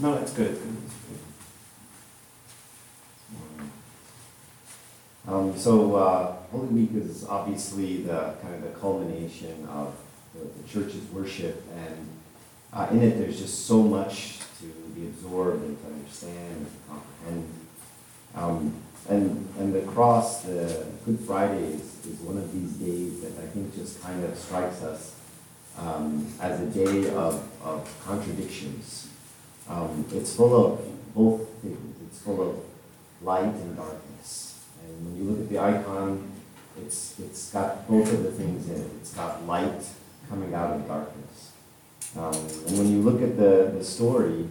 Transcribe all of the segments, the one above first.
No, it's good. It's good. Um, so uh, Holy Week is obviously the kind of the culmination of the, the church's worship, and uh, in it there's just so much to be absorbed and to understand and to comprehend. Um, and and the cross, the Good Friday, is, is one of these days that I think just kind of strikes us um, as a day of, of contradictions. Um, it's full of both things. It's full of light and darkness. And when you look at the icon, it's, it's got both of the things in it. It's got light coming out of darkness. Um, and when you look at the, the story,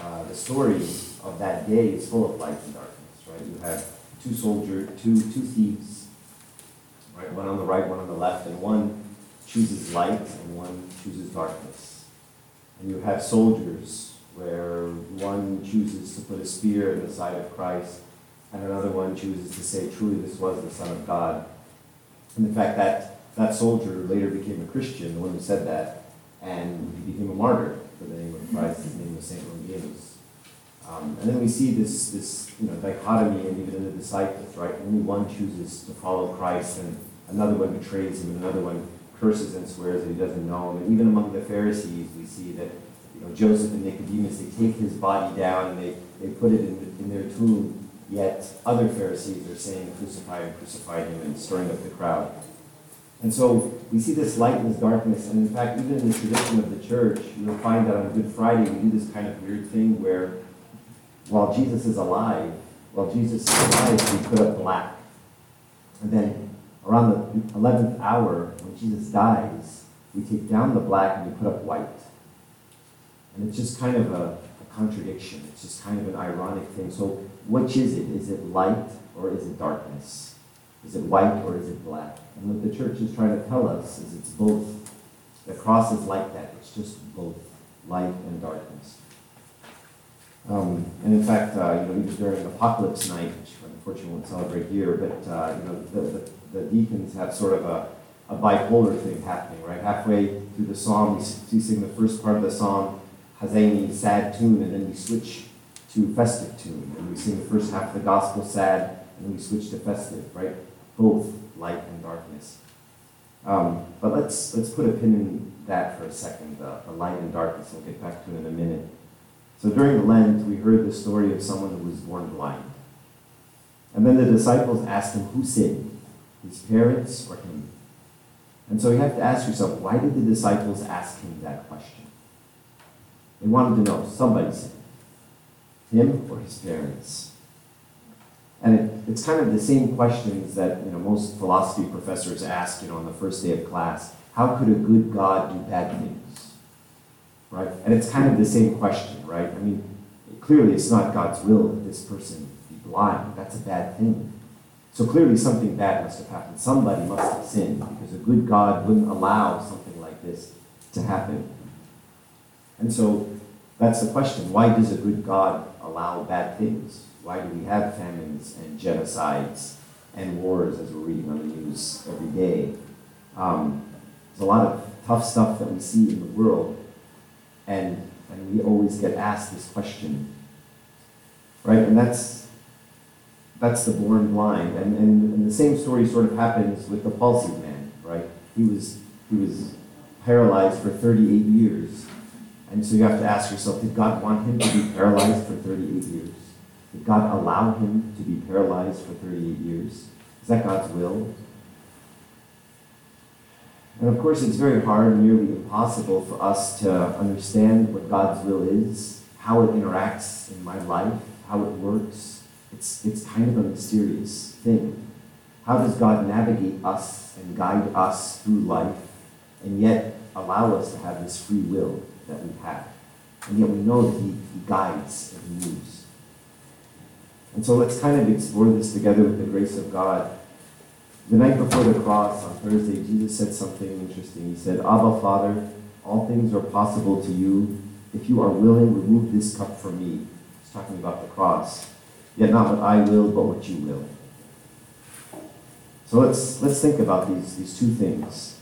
uh, the story of that day is full of light and darkness, right? You have two soldiers, two, two thieves, right? One on the right, one on the left, and one chooses light and one chooses darkness. And you have soldiers where one chooses to put a spear in the side of Christ, and another one chooses to say, truly, this was the Son of God. And in fact, that, that soldier later became a Christian, the one who said that, and he became a martyr for the name of Christ. His name was St. Longinus. Um, and then we see this, this you know, dichotomy, and even in the disciples, right? Only one chooses to follow Christ, and another one betrays him, and another one curses and swears that he doesn't know him. And even among the Pharisees, we see that know, Joseph and Nicodemus, they take his body down and they, they put it in, in their tomb, yet other Pharisees are saying, crucify him, crucify him, and stirring up the crowd. And so we see this light and this darkness, and in fact, even in the tradition of the church, you'll find that on Good Friday we do this kind of weird thing where while Jesus is alive, while Jesus is alive, we put up black. And then around the 11th hour, when Jesus dies, we take down the black and we put up white. And it's just kind of a, a contradiction. It's just kind of an ironic thing. So, which is it? Is it light or is it darkness? Is it white or is it black? And what the church is trying to tell us is it's both. The cross is like that. It's just both light and darkness. Um, and in fact, uh, you know, even during Apocalypse Night, which unfortunately won't celebrate here, but uh, you know, the, the, the, deacons have sort of a, a bipolar thing happening, right? Halfway through the psalm, we sing the first part of the psalm, Hazani, sad tune, and then we switch to festive tune, and we sing the first half of the gospel sad, and then we switch to festive, right? Both light and darkness. Um, but let's let's put a pin in that for a second, the, the light and darkness. We'll get back to it in a minute. So during the Lent, we heard the story of someone who was born blind. And then the disciples asked him, Who sinned? His parents or him? And so you have to ask yourself, why did the disciples ask him that question? They wanted to know, somebody. Him or his parents? And it, it's kind of the same questions that you know most philosophy professors ask, you know, on the first day of class. How could a good God do bad things? Right? And it's kind of the same question, right? I mean, clearly it's not God's will that this person be blind. That's a bad thing. So clearly something bad must have happened. Somebody must have sinned because a good God wouldn't allow something like this to happen. And so that's the question. Why does a good God allow bad things? Why do we have famines and genocides and wars as we're reading on the news every day? Um, there's a lot of tough stuff that we see in the world, and, and we always get asked this question. Right? And that's that's the born blind. And, and, and the same story sort of happens with the palsied man, right? He was he was paralyzed for 38 years. And so you have to ask yourself, did God want him to be paralyzed for 38 years? Did God allow him to be paralyzed for 38 years? Is that God's will? And of course, it's very hard, nearly impossible for us to understand what God's will is, how it interacts in my life, how it works. It's, it's kind of a mysterious thing. How does God navigate us and guide us through life and yet allow us to have this free will that we have? And yet we know that He, he guides and He moves. And so let's kind of explore this together with the grace of God. The night before the cross on Thursday, Jesus said something interesting. He said, Abba, Father, all things are possible to you. If you are willing, remove this cup from me. He's talking about the cross. Yet not what I will, but what you will. So let's, let's think about these, these two things.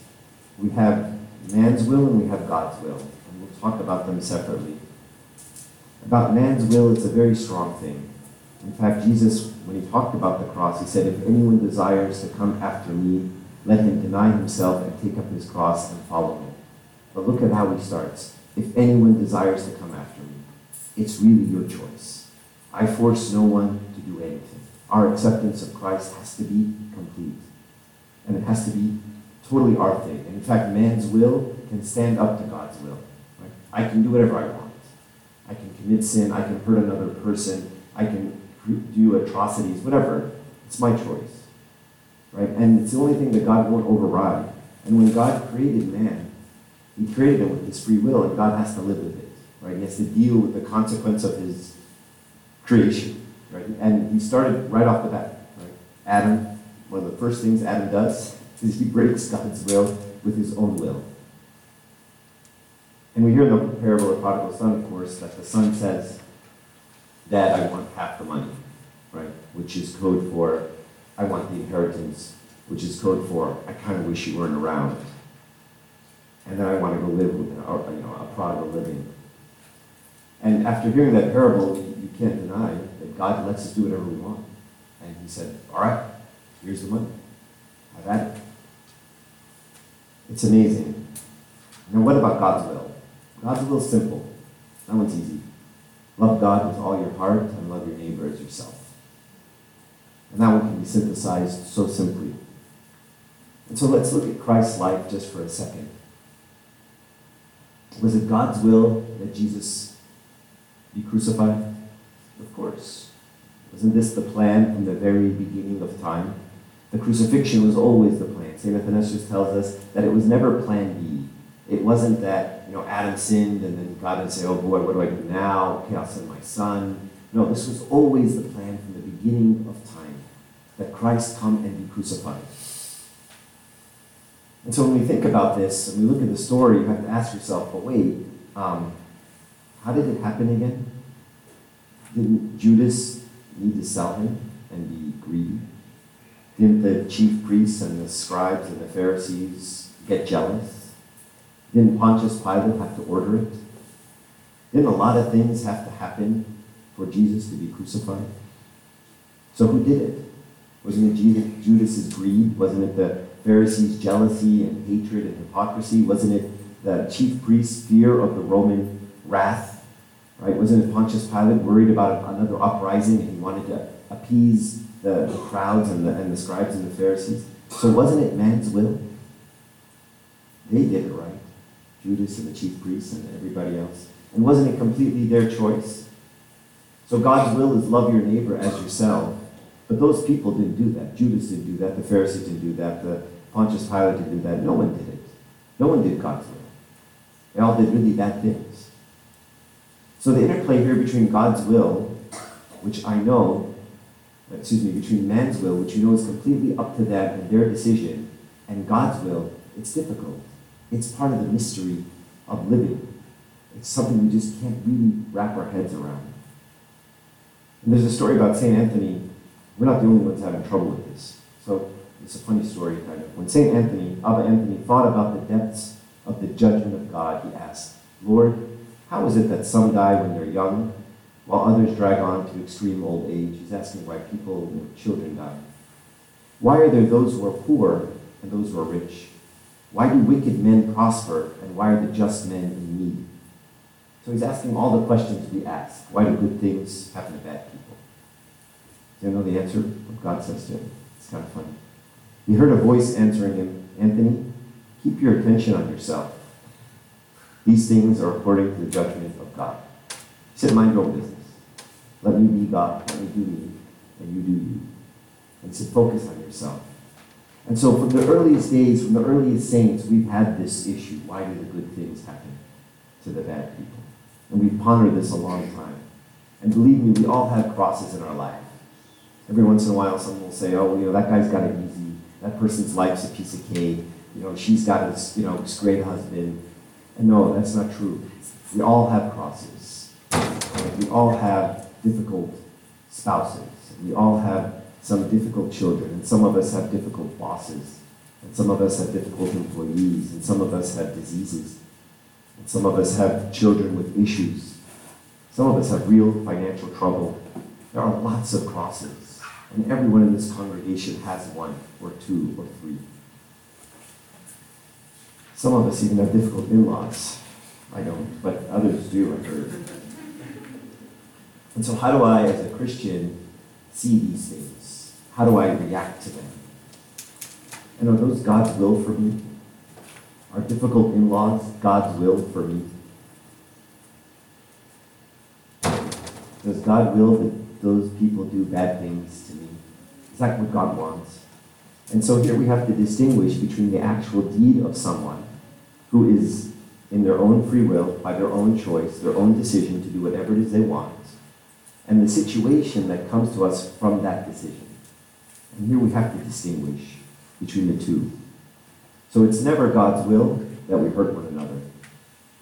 We have man's will and we have God's will. Talk about them separately. About man's will, it's a very strong thing. In fact, Jesus, when he talked about the cross, he said, If anyone desires to come after me, let him deny himself and take up his cross and follow me. But look at how he starts. If anyone desires to come after me, it's really your choice. I force no one to do anything. Our acceptance of Christ has to be complete. And it has to be totally our thing. And in fact, man's will can stand up to God's will. I can do whatever I want. I can commit sin. I can hurt another person. I can do atrocities, whatever. It's my choice. Right? And it's the only thing that God won't override. And when God created man, he created him with his free will, and God has to live with it. Right? He has to deal with the consequence of his creation. Right? And he started right off the bat. Right? Adam, one of the first things Adam does is he breaks God's will with his own will. And we hear in the parable of the prodigal son, of course, that the son says, Dad, I want half the money, right? Which is code for, I want the inheritance, which is code for, I kind of wish you weren't around. And then I want to go live with a, you know, a prodigal living. And after hearing that parable, you can't deny that God lets us do whatever we want. And he said, All right, here's the money. Have at it. It's amazing. Now, what about God's will? God's will is simple. That one's easy. Love God with all your heart and love your neighbor as yourself. And that one can be synthesized so simply. And so let's look at Christ's life just for a second. Was it God's will that Jesus be crucified? Of course. Wasn't this the plan from the very beginning of time? The crucifixion was always the plan. St. Athanasius tells us that it was never plan B. It wasn't that, you know, Adam sinned and then God would say, oh boy, what do I do now? Okay, I'll send my son. No, this was always the plan from the beginning of time, that Christ come and be crucified. And so when we think about this, and we look at the story, you have to ask yourself, but wait, um, how did it happen again? Didn't Judas need to sell him and be greedy? Didn't the chief priests and the scribes and the Pharisees get jealous? Didn't Pontius Pilate have to order it? Didn't a lot of things have to happen for Jesus to be crucified? So who did it? Wasn't it Judas's greed? Wasn't it the Pharisees' jealousy and hatred and hypocrisy? Wasn't it the chief priests' fear of the Roman wrath? Right? Wasn't it Pontius Pilate worried about another uprising and he wanted to appease the, the crowds and the, and the scribes and the Pharisees. So wasn't it man's will? They did it right. Judas and the chief priests and everybody else. And wasn't it completely their choice? So God's will is love your neighbor as yourself. But those people didn't do that. Judas didn't do that. The Pharisees didn't do that. The Pontius Pilate didn't do that. No one did it. No one did God's will. They all did really bad things. So the interplay here between God's will, which I know excuse me, between man's will, which you know is completely up to them and their decision, and God's will, it's difficult. It's part of the mystery of living. It's something we just can't really wrap our heads around. And there's a story about St. Anthony. We're not the only ones having trouble with this. So it's a funny story, kind of. When St. Anthony, Abba Anthony, thought about the depths of the judgment of God, he asked, Lord, how is it that some die when they're young while others drag on to extreme old age. He's asking why people, children die. Why are there those who are poor and those who are rich? Why do wicked men prosper and why are the just men in need? So he's asking all the questions we ask. Why do good things happen to bad people? Do you know the answer? What God says to him. It's kind of funny. He heard a voice answering him, Anthony, keep your attention on yourself. These things are according to the judgment of God. He said, mind your own business. Let me be God. Let me do me, and you do you. And so focus on yourself. And so from the earliest days, from the earliest saints, we've had this issue. Why do the good things happen to the bad people? And we've pondered this a long time. And believe me, we all have crosses in our life. Every once in a while, someone will say, oh, you know, that guy's got it easy. That person's life's a piece of cake. You know, she's got this, you know, this great husband. And no, that's not true. We all have crosses. We all have difficult spouses. We all have some difficult children, and some of us have difficult bosses, and some of us have difficult employees, and some of us have diseases, and some of us have children with issues. Some of us have real financial trouble. There are lots of crosses, and everyone in this congregation has one, or two, or three. Some of us even have difficult in laws. I don't, but others do, I've heard. And so, how do I, as a Christian, see these things? How do I react to them? And are those God's will for me? Are difficult in laws God's will for me? Does God will that those people do bad things to me? Is that what God wants? And so here we have to distinguish between the actual deed of someone who is in their own free will, by their own choice, their own decision to do whatever it is they want, and the situation that comes to us from that decision. And here we have to distinguish between the two. So it's never God's will that we hurt one another.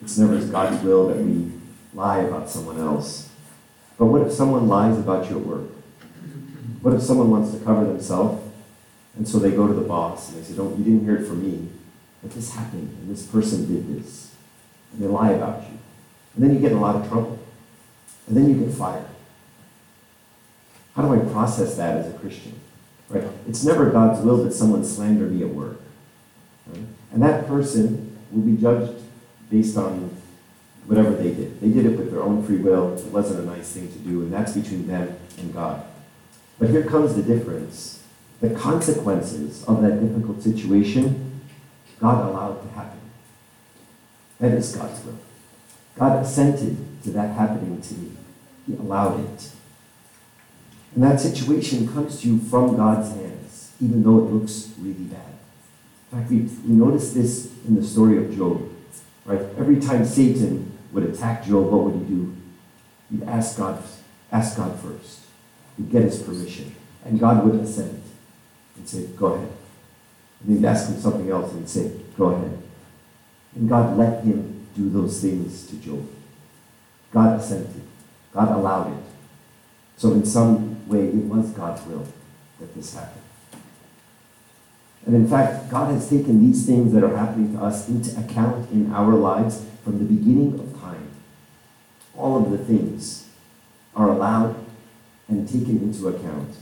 It's never God's will that we lie about someone else. But what if someone lies about your work? What if someone wants to cover themselves and so they go to the boss and they say, Don't you didn't hear it from me, but this happened and this person did this. And they lie about you. And then you get in a lot of trouble. And then you get fired. How do I process that as a Christian? Right? It's never God's will that someone slander me at work. Right? And that person will be judged based on whatever they did. They did it with their own free will. It wasn't a nice thing to do, and that's between them and God. But here comes the difference. The consequences of that difficult situation, God allowed to happen. That is God's will. God assented to that happening to me. He allowed it. And that situation comes to you from God's hands, even though it looks really bad. In fact, we, we notice this in the story of Job. Right? Every time Satan would attack Job, what would he do? He'd ask God, ask God first. He'd get his permission. And God would assent and say, Go ahead. And he'd ask him something else and say, Go ahead. And God let him do those things to Job. God assented. God allowed it. So, in some way, it was God's will that this happened. And in fact, God has taken these things that are happening to us into account in our lives from the beginning of time. All of the things are allowed and taken into account.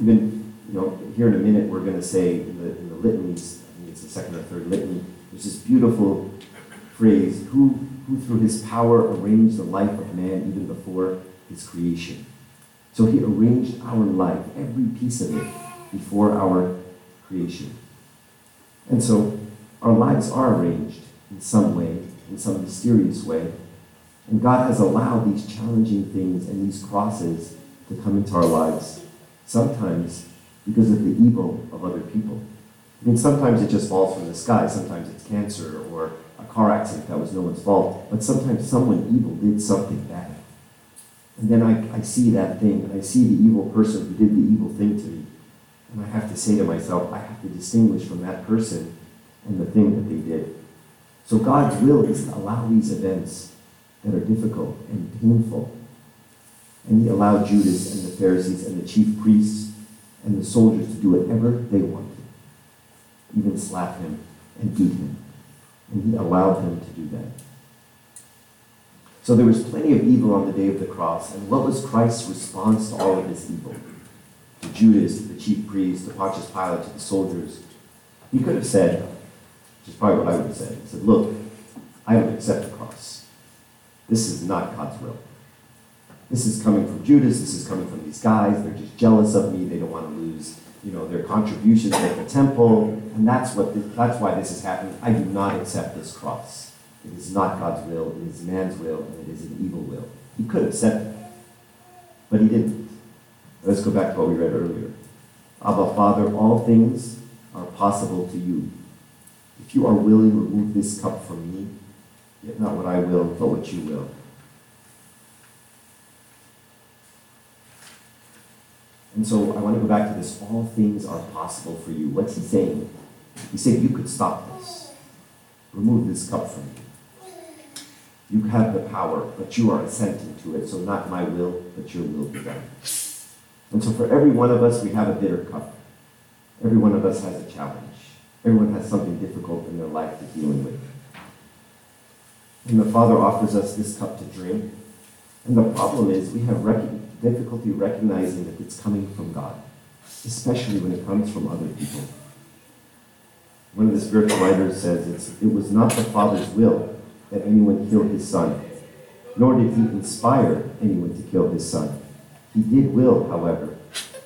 Even, you know, here in a minute, we're going to say in the, in the litanies, I think it's the second or third litany, there's this beautiful phrase, who, who through his power arranged the life of man even before his creation. So he arranged our life, every piece of it, before our creation. And so our lives are arranged in some way, in some mysterious way. And God has allowed these challenging things and these crosses to come into our lives, sometimes because of the evil of other people. I mean, sometimes it just falls from the sky, sometimes it's cancer or a car accident that was no one's fault, but sometimes someone evil did something bad. And then I, I see that thing, and I see the evil person who did the evil thing to me. And I have to say to myself, I have to distinguish from that person and the thing that they did. So God's will is to allow these events that are difficult and painful. And he allowed Judas and the Pharisees and the chief priests and the soldiers to do whatever they wanted, even slap him and beat him. And he allowed them to do that. So there was plenty of evil on the day of the cross. And what was Christ's response to all of this evil? To Judas, to the chief priest, to Pontius Pilate, to the soldiers. He could have said, which is probably what I would have said, he said, Look, I don't accept the cross. This is not God's will. This is coming from Judas, this is coming from these guys. They're just jealous of me, they don't want to lose you know, their contributions at the temple, and that's what this, that's why this is happening. I do not accept this cross. It is not God's will, it is man's will, and it is an evil will. He could have said that, but he didn't. Let's go back to what we read earlier. Abba, Father, all things are possible to you. If you are willing, remove this cup from me, yet not what I will, but what you will. And so I want to go back to this. All things are possible for you. What's he saying? He said, You could stop this. Remove this cup from you. You have the power, but you are assenting to it. So not my will, but your will be done. And so for every one of us, we have a bitter cup. Every one of us has a challenge. Everyone has something difficult in their life to deal with. And the Father offers us this cup to drink. And the problem is we have rec- difficulty recognizing that it's coming from God, especially when it comes from other people. One of the spiritual writers says it was not the Father's will that anyone kill his son, nor did he inspire anyone to kill his son. He did will, however,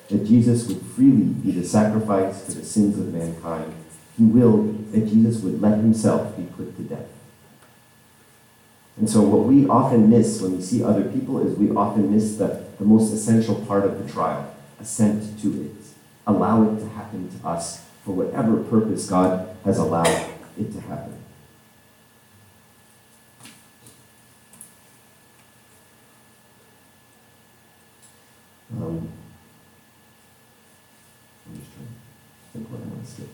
that Jesus would freely be the sacrifice for the sins of mankind. He willed that Jesus would let himself be put to death. And so, what we often miss when we see other people is we often miss the, the most essential part of the trial assent to it. Allow it to happen to us for whatever purpose God has allowed it to happen. Um, I'm just trying to think what I want to skip.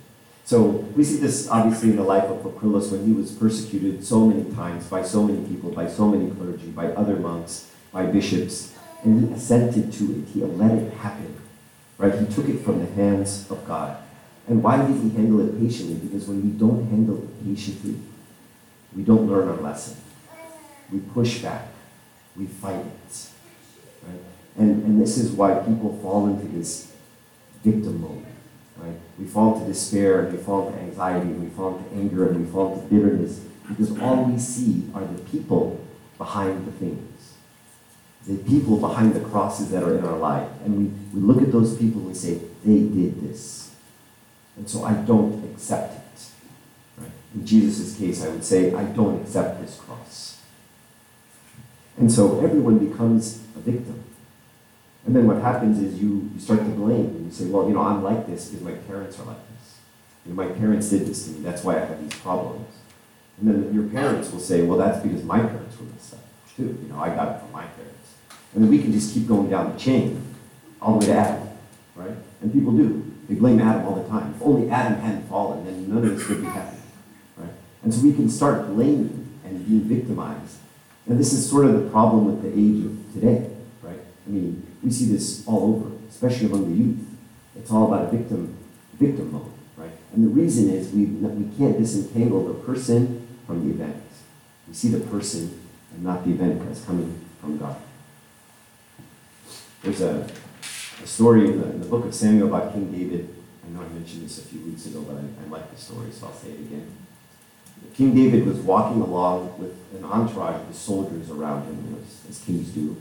So we see this obviously in the life of Proculus when he was persecuted so many times by so many people, by so many clergy, by other monks, by bishops, and he assented to it. He let it happen. Right? He took it from the hands of God. And why did he handle it patiently? Because when we don't handle it patiently, we don't learn our lesson. We push back. We fight it. Right? And, and this is why people fall into this victim mode. Right? We fall into despair, and we fall into anxiety, and we fall into anger, and we fall into bitterness, because all we see are the people behind the things. The people behind the crosses that are in our life. And we, we look at those people and we say, they did this. And so I don't accept it. Right? In Jesus' case, I would say, I don't accept this cross. And so everyone becomes a victim. And then what happens is you, you start to blame. And you say, well, you know, I'm like this because my parents are like this. You know, my parents did this to me. That's why I have these problems. And then your parents will say, well, that's because my parents were messed up too. You know, I got it from my parents. And then we can just keep going down the chain all the way to Adam, right? And people do. They blame Adam all the time. If only Adam hadn't fallen, then none of this would be happening, right? And so we can start blaming and being victimized. And this is sort of the problem with the age of today, right? I mean, we see this all over, especially among the youth. It's all about a victim, victim mode, right? And the reason is we, we can't disentangle the person from the event. We see the person and not the event as coming from God. There's a, a story in the, in the, book of Samuel about King David. I know I mentioned this a few weeks ago, but I, I like the story, so I'll say it again. King David was walking along with an entourage of soldiers around him, as, as kings do.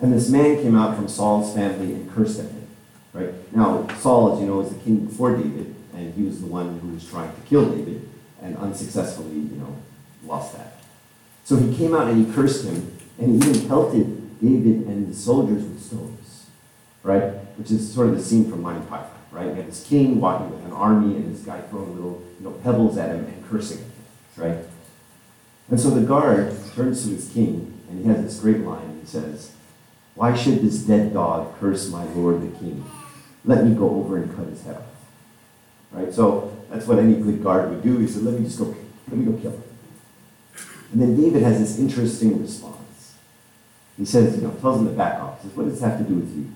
And this man came out from Saul's family and cursed at him. Right? Now, Saul, as you know, is the king before David, and he was the one who was trying to kill David, and unsuccessfully, you know, lost that. So he came out and he cursed him, and he even pelted David and the soldiers with stones. Right? Which is sort of the scene from Monty Python, right? You have this king walking with an army, and this guy throwing little, you know, pebbles at him and cursing him, right? And so the guard turns to his king, and he has this great line. He says, why should this dead dog curse my lord the king? Let me go over and cut his head off. Right? So that's what any good guard would do. He said, let me just go, let me go kill him. And then David has this interesting response. He says, you know, tells him to back off. He says, what does this have to do with you?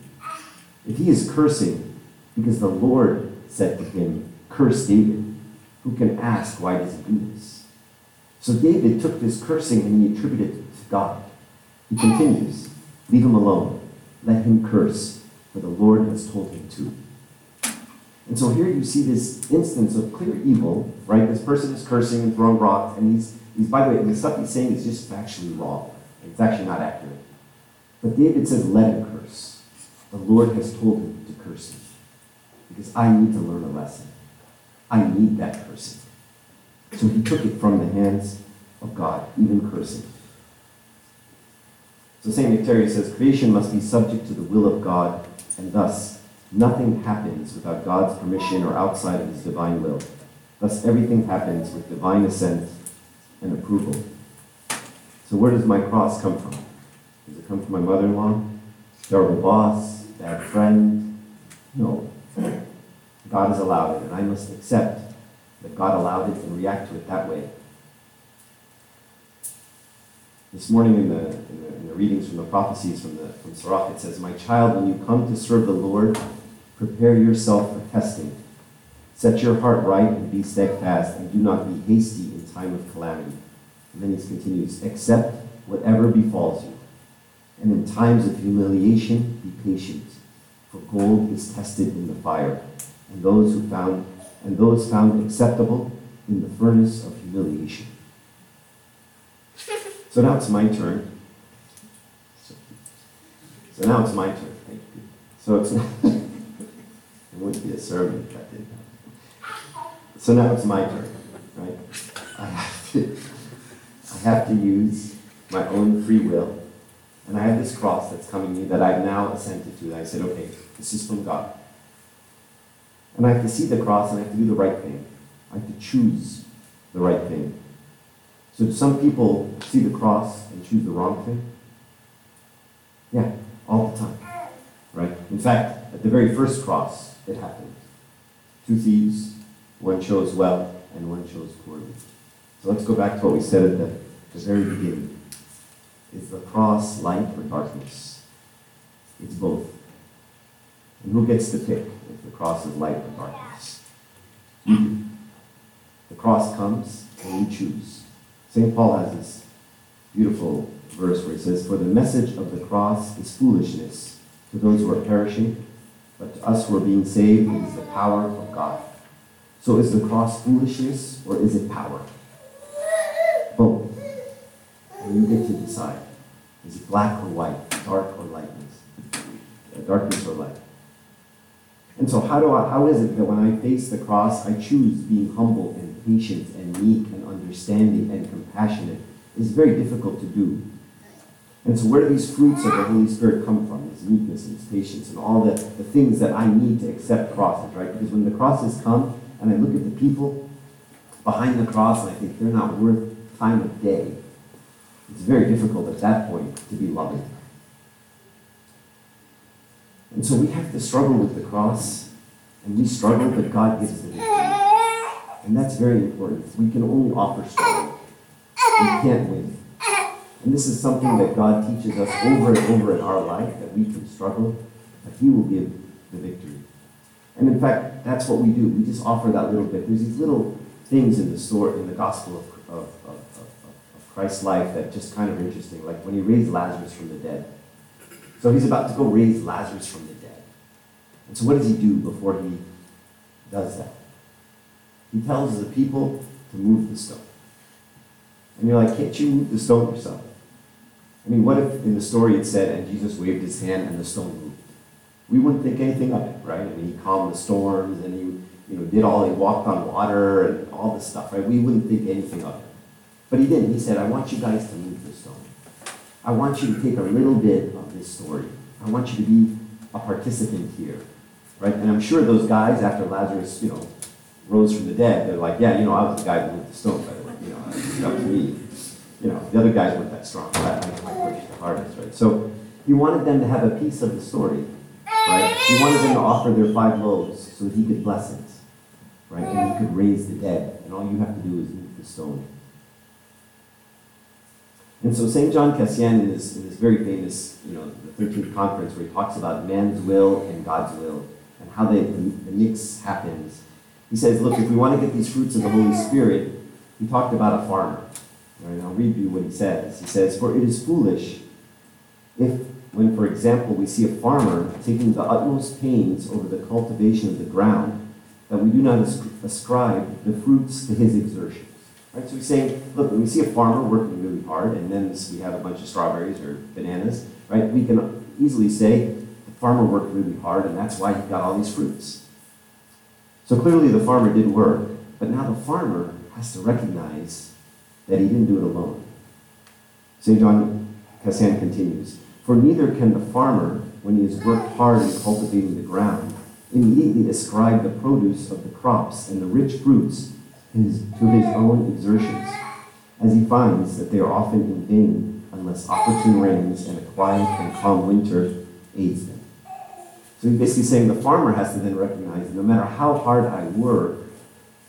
If he is cursing because the Lord said to him, curse David, who can ask why does he do this? So David took this cursing and he attributed it to God. He continues. Leave him alone. Let him curse, for the Lord has told him to. And so here you see this instance of clear evil, right? This person is cursing and throwing rocks, and he's, he's by the way, the stuff he's saying is just factually wrong. It's actually not accurate. But David says, let him curse. The Lord has told him to curse him. Because I need to learn a lesson. I need that cursing. So he took it from the hands of God, even cursing. So St. Nectaria says creation must be subject to the will of God, and thus nothing happens without God's permission or outside of his divine will. Thus everything happens with divine assent and approval. So where does my cross come from? Does it come from my mother-in-law? Terrible boss? Bad friend? No. God has allowed it, and I must accept that God allowed it and react to it that way. This morning in the, in the, in the readings from the prophecies from, the, from Sirach, it says, My child, when you come to serve the Lord, prepare yourself for testing. Set your heart right and be steadfast, and do not be hasty in time of calamity. And then he continues, accept whatever befalls you. And in times of humiliation, be patient, for gold is tested in the fire, and those who found and those found acceptable in the furnace of humiliation. So now it's my turn. So now it's my turn. Thank you. So it's not, it wouldn't be a sermon if that didn't happen. So now it's my turn, right? I have to I have to use my own free will. And I have this cross that's coming to me that I've now assented to. I said, okay, this is from God. And I have to see the cross and I have to do the right thing. I have to choose the right thing. So some people see the cross and choose the wrong thing? Yeah, all the time. Right? In fact, at the very first cross, it happened. Two thieves, one chose well and one chose poorly. So let's go back to what we said at the, the very beginning. Is the cross light or darkness? It's both. And who gets to pick if the cross is light or darkness? You do. The cross comes and you choose. St. Paul has this beautiful verse where he says, For the message of the cross is foolishness to those who are perishing, but to us who are being saved, it is the power of God. So is the cross foolishness or is it power? Both. And you get to decide. Is it black or white, dark or lightness? Uh, darkness or light? And so how do I how is it that when I face the cross, I choose being humble and patient and meek and understanding and compassionate? is very difficult to do. And so where do these fruits of the Holy Spirit come from? This meekness and this patience and all the, the things that I need to accept crosses, right? Because when the crosses come and I look at the people behind the cross and I think they're not worth time of day, it's very difficult at that point to be loving. And so we have to struggle with the cross, and we struggle, but God gives the victory. And that's very important. We can only offer struggle. We can't win. And this is something that God teaches us over and over in our life, that we can struggle, but He will give the victory. And in fact, that's what we do. We just offer that little bit. There's these little things in the story, in the gospel of, of, of, of Christ's life that just kind of interesting. Like when He raised Lazarus from the dead. So He's about to go raise Lazarus from the dead. And so what does He do before He does that? He tells the people to move the stone. And you're like, can't you move the stone yourself? I mean, what if in the story it said, and Jesus waved his hand and the stone moved? We wouldn't think anything of it, right? I mean, he calmed the storms and he, you know, did all, he walked on water and all this stuff, right? We wouldn't think anything of it. But he didn't. He said, I want you guys to move the stone. I want you to take a little bit of this story. I want you to be a participant here, right? And I'm sure those guys, after Lazarus, you know, rose from the dead, they're like, yeah, you know, I was the guy who moved the stone, by the way. You know, that was me. You know, the other guys weren't that strong. I, pushed the hardest, right? So he wanted them to have a piece of the story, right? He wanted them to offer their five loaves so that he could bless it, right? And he could raise the dead. And all you have to do is move the stone. And so St. John Cassian, in this, in this very famous, you know, the 13th conference where he talks about man's will and God's will and how they, the, the mix happens, he says, look, if we want to get these fruits of the Holy Spirit, he talked about a farmer. Right, I'll read you what he says. He says, For it is foolish if, when, for example, we see a farmer taking the utmost pains over the cultivation of the ground, that we do not ascribe the fruits to his exertions. Right? So he's saying, look, when we see a farmer working really hard, and then we have a bunch of strawberries or bananas, right? We can easily say the farmer worked really hard, and that's why he got all these fruits. So clearly the farmer did work, but now the farmer has to recognize that he didn't do it alone. St. John Cassian continues, For neither can the farmer, when he has worked hard in cultivating the ground, immediately ascribe the produce of the crops and the rich fruits his, to his own exertions, as he finds that they are often in vain unless opportune rains and a quiet and calm winter aids them. So he's basically saying the farmer has to then recognize no matter how hard I work,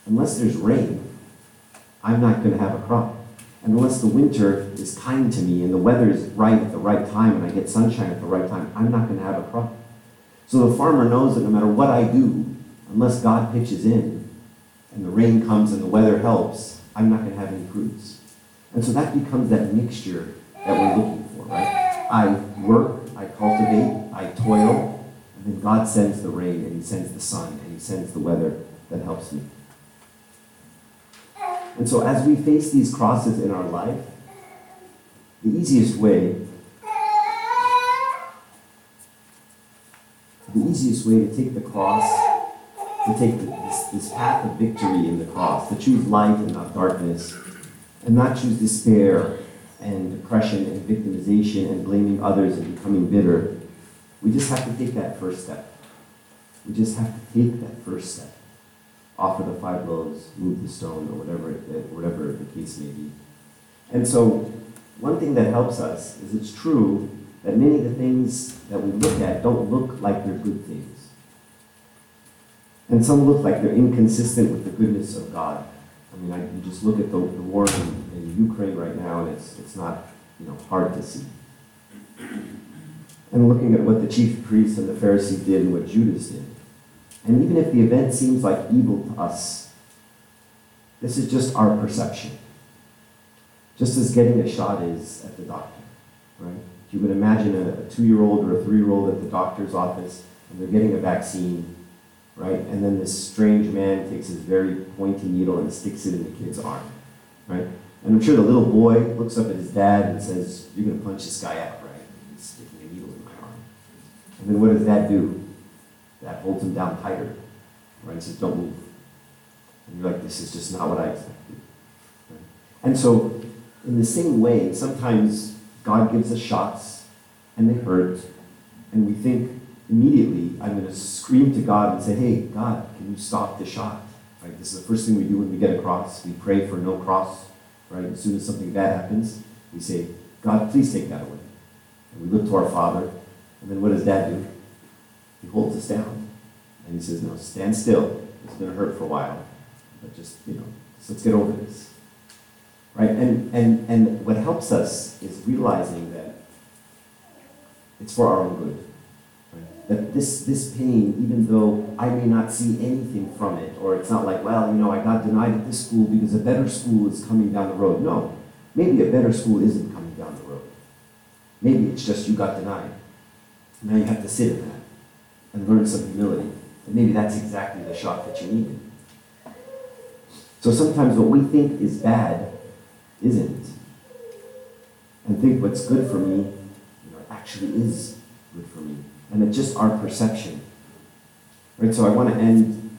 unless there's rain, I'm not going to have a crop. And unless the winter is kind to me and the weather is right at the right time and I get sunshine at the right time, I'm not going to have a crop. So the farmer knows that no matter what I do, unless God pitches in and the rain comes and the weather helps, I'm not going to have any fruits. And so that becomes that mixture that we're looking for, right? I work, I cultivate, I toil, and God sends the rain, and He sends the sun, and He sends the weather that helps me. And so, as we face these crosses in our life, the easiest way, the easiest way to take the cross, to take this, this path of victory in the cross, to choose light and not darkness, and not choose despair and depression and victimization and blaming others and becoming bitter. We just have to take that first step. We just have to take that first step. Offer the five loaves, move the stone, or whatever, it, whatever the case may be. And so, one thing that helps us is it's true that many of the things that we look at don't look like they're good things. And some look like they're inconsistent with the goodness of God. I mean, I, you just look at the, the war in, in Ukraine right now, and it's, it's not you know, hard to see. And looking at what the chief priests and the Pharisees did and what Judas did. And even if the event seems like evil to us, this is just our perception. Just as getting a shot is at the doctor, right? You would imagine a, two year old or a three year old at the doctor's office and they're getting a vaccine, right? And then this strange man takes his very pointy needle and sticks it in the kid's arm, right? And I'm sure the little boy looks up at his dad and says, You're going to punch this guy out, right? He's sticking a needle in my arm. And then what does that do? That holds him down tighter, right? Says, Don't move. And you're like, This is just not what I expected. Right? And so, in the same way, sometimes God gives us shots and they hurt, and we think immediately, I'm going to scream to God and say, Hey, God, can you stop the shot? Right? This is the first thing we do when we get a cross. We pray for no cross right? As soon as something bad happens, we say, God, please take that away. And we look to our Father, and then what does Dad do? He holds us down. And he says, No, stand still. It's going to hurt for a while. But just, you know, so let's get over this. Right? And, and, and what helps us is realizing that it's for our own good. That this, this pain, even though I may not see anything from it, or it's not like, well, you know, I got denied at this school because a better school is coming down the road. No, maybe a better school isn't coming down the road. Maybe it's just you got denied. Now you have to sit in that and learn some humility. And maybe that's exactly the shock that you needed. So sometimes what we think is bad isn't. And think what's good for me you know, actually is good for me. And it's just our perception. Right, so I want to end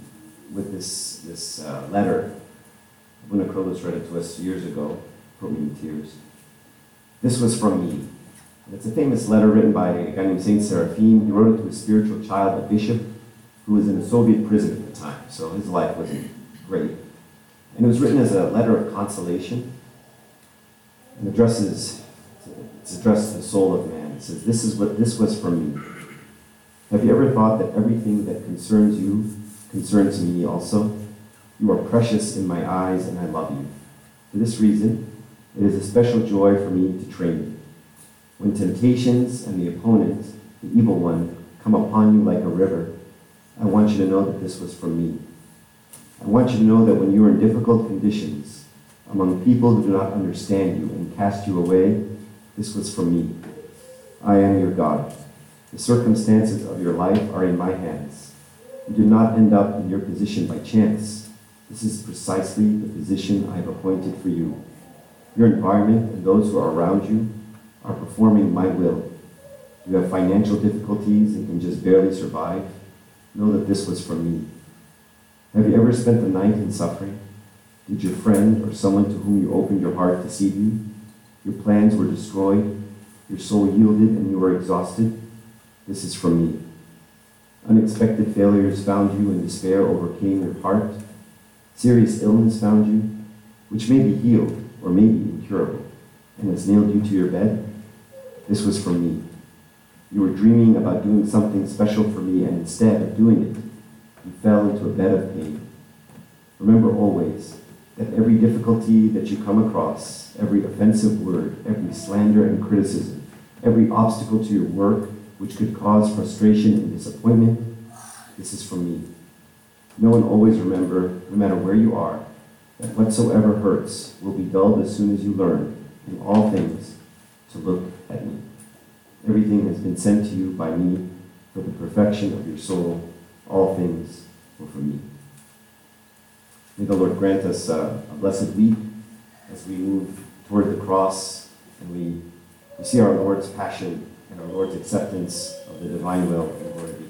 with this, this uh, letter. Abuna Krolus read it to us years ago, put me in tears. This was from me. It's a famous letter written by a guy named Saint Seraphim. He wrote it to his spiritual child, a bishop, who was in a Soviet prison at the time, so his life wasn't great. And it was written as a letter of consolation and addresses, it's addressed to the soul of man. It says, This is what this was from me. Have you ever thought that everything that concerns you concerns me also? You are precious in my eyes, and I love you. For this reason, it is a special joy for me to train you. When temptations and the opponent, the evil one, come upon you like a river, I want you to know that this was from me. I want you to know that when you are in difficult conditions, among people who do not understand you and cast you away, this was from me. I am your God. The circumstances of your life are in my hands. You did not end up in your position by chance. This is precisely the position I have appointed for you. Your environment and those who are around you are performing my will. You have financial difficulties and can just barely survive. Know that this was from me. Have you ever spent the night in suffering? Did your friend or someone to whom you opened your heart deceive you? Your plans were destroyed, your soul yielded, and you were exhausted? This is from me. Unexpected failures found you, and despair overcame your heart. Serious illness found you, which may be healed or may be incurable, and has nailed you to your bed. This was for me. You were dreaming about doing something special for me, and instead of doing it, you fell into a bed of pain. Remember always that every difficulty that you come across, every offensive word, every slander and criticism, every obstacle to your work, which could cause frustration and disappointment, this is for me. Know and always remember, no matter where you are, that whatsoever hurts will be dulled as soon as you learn, in all things, to look at me. Everything has been sent to you by me for the perfection of your soul. All things were for me. May the Lord grant us uh, a blessed week as we move toward the cross and we, we see our Lord's passion and our Lord's acceptance of the divine will. And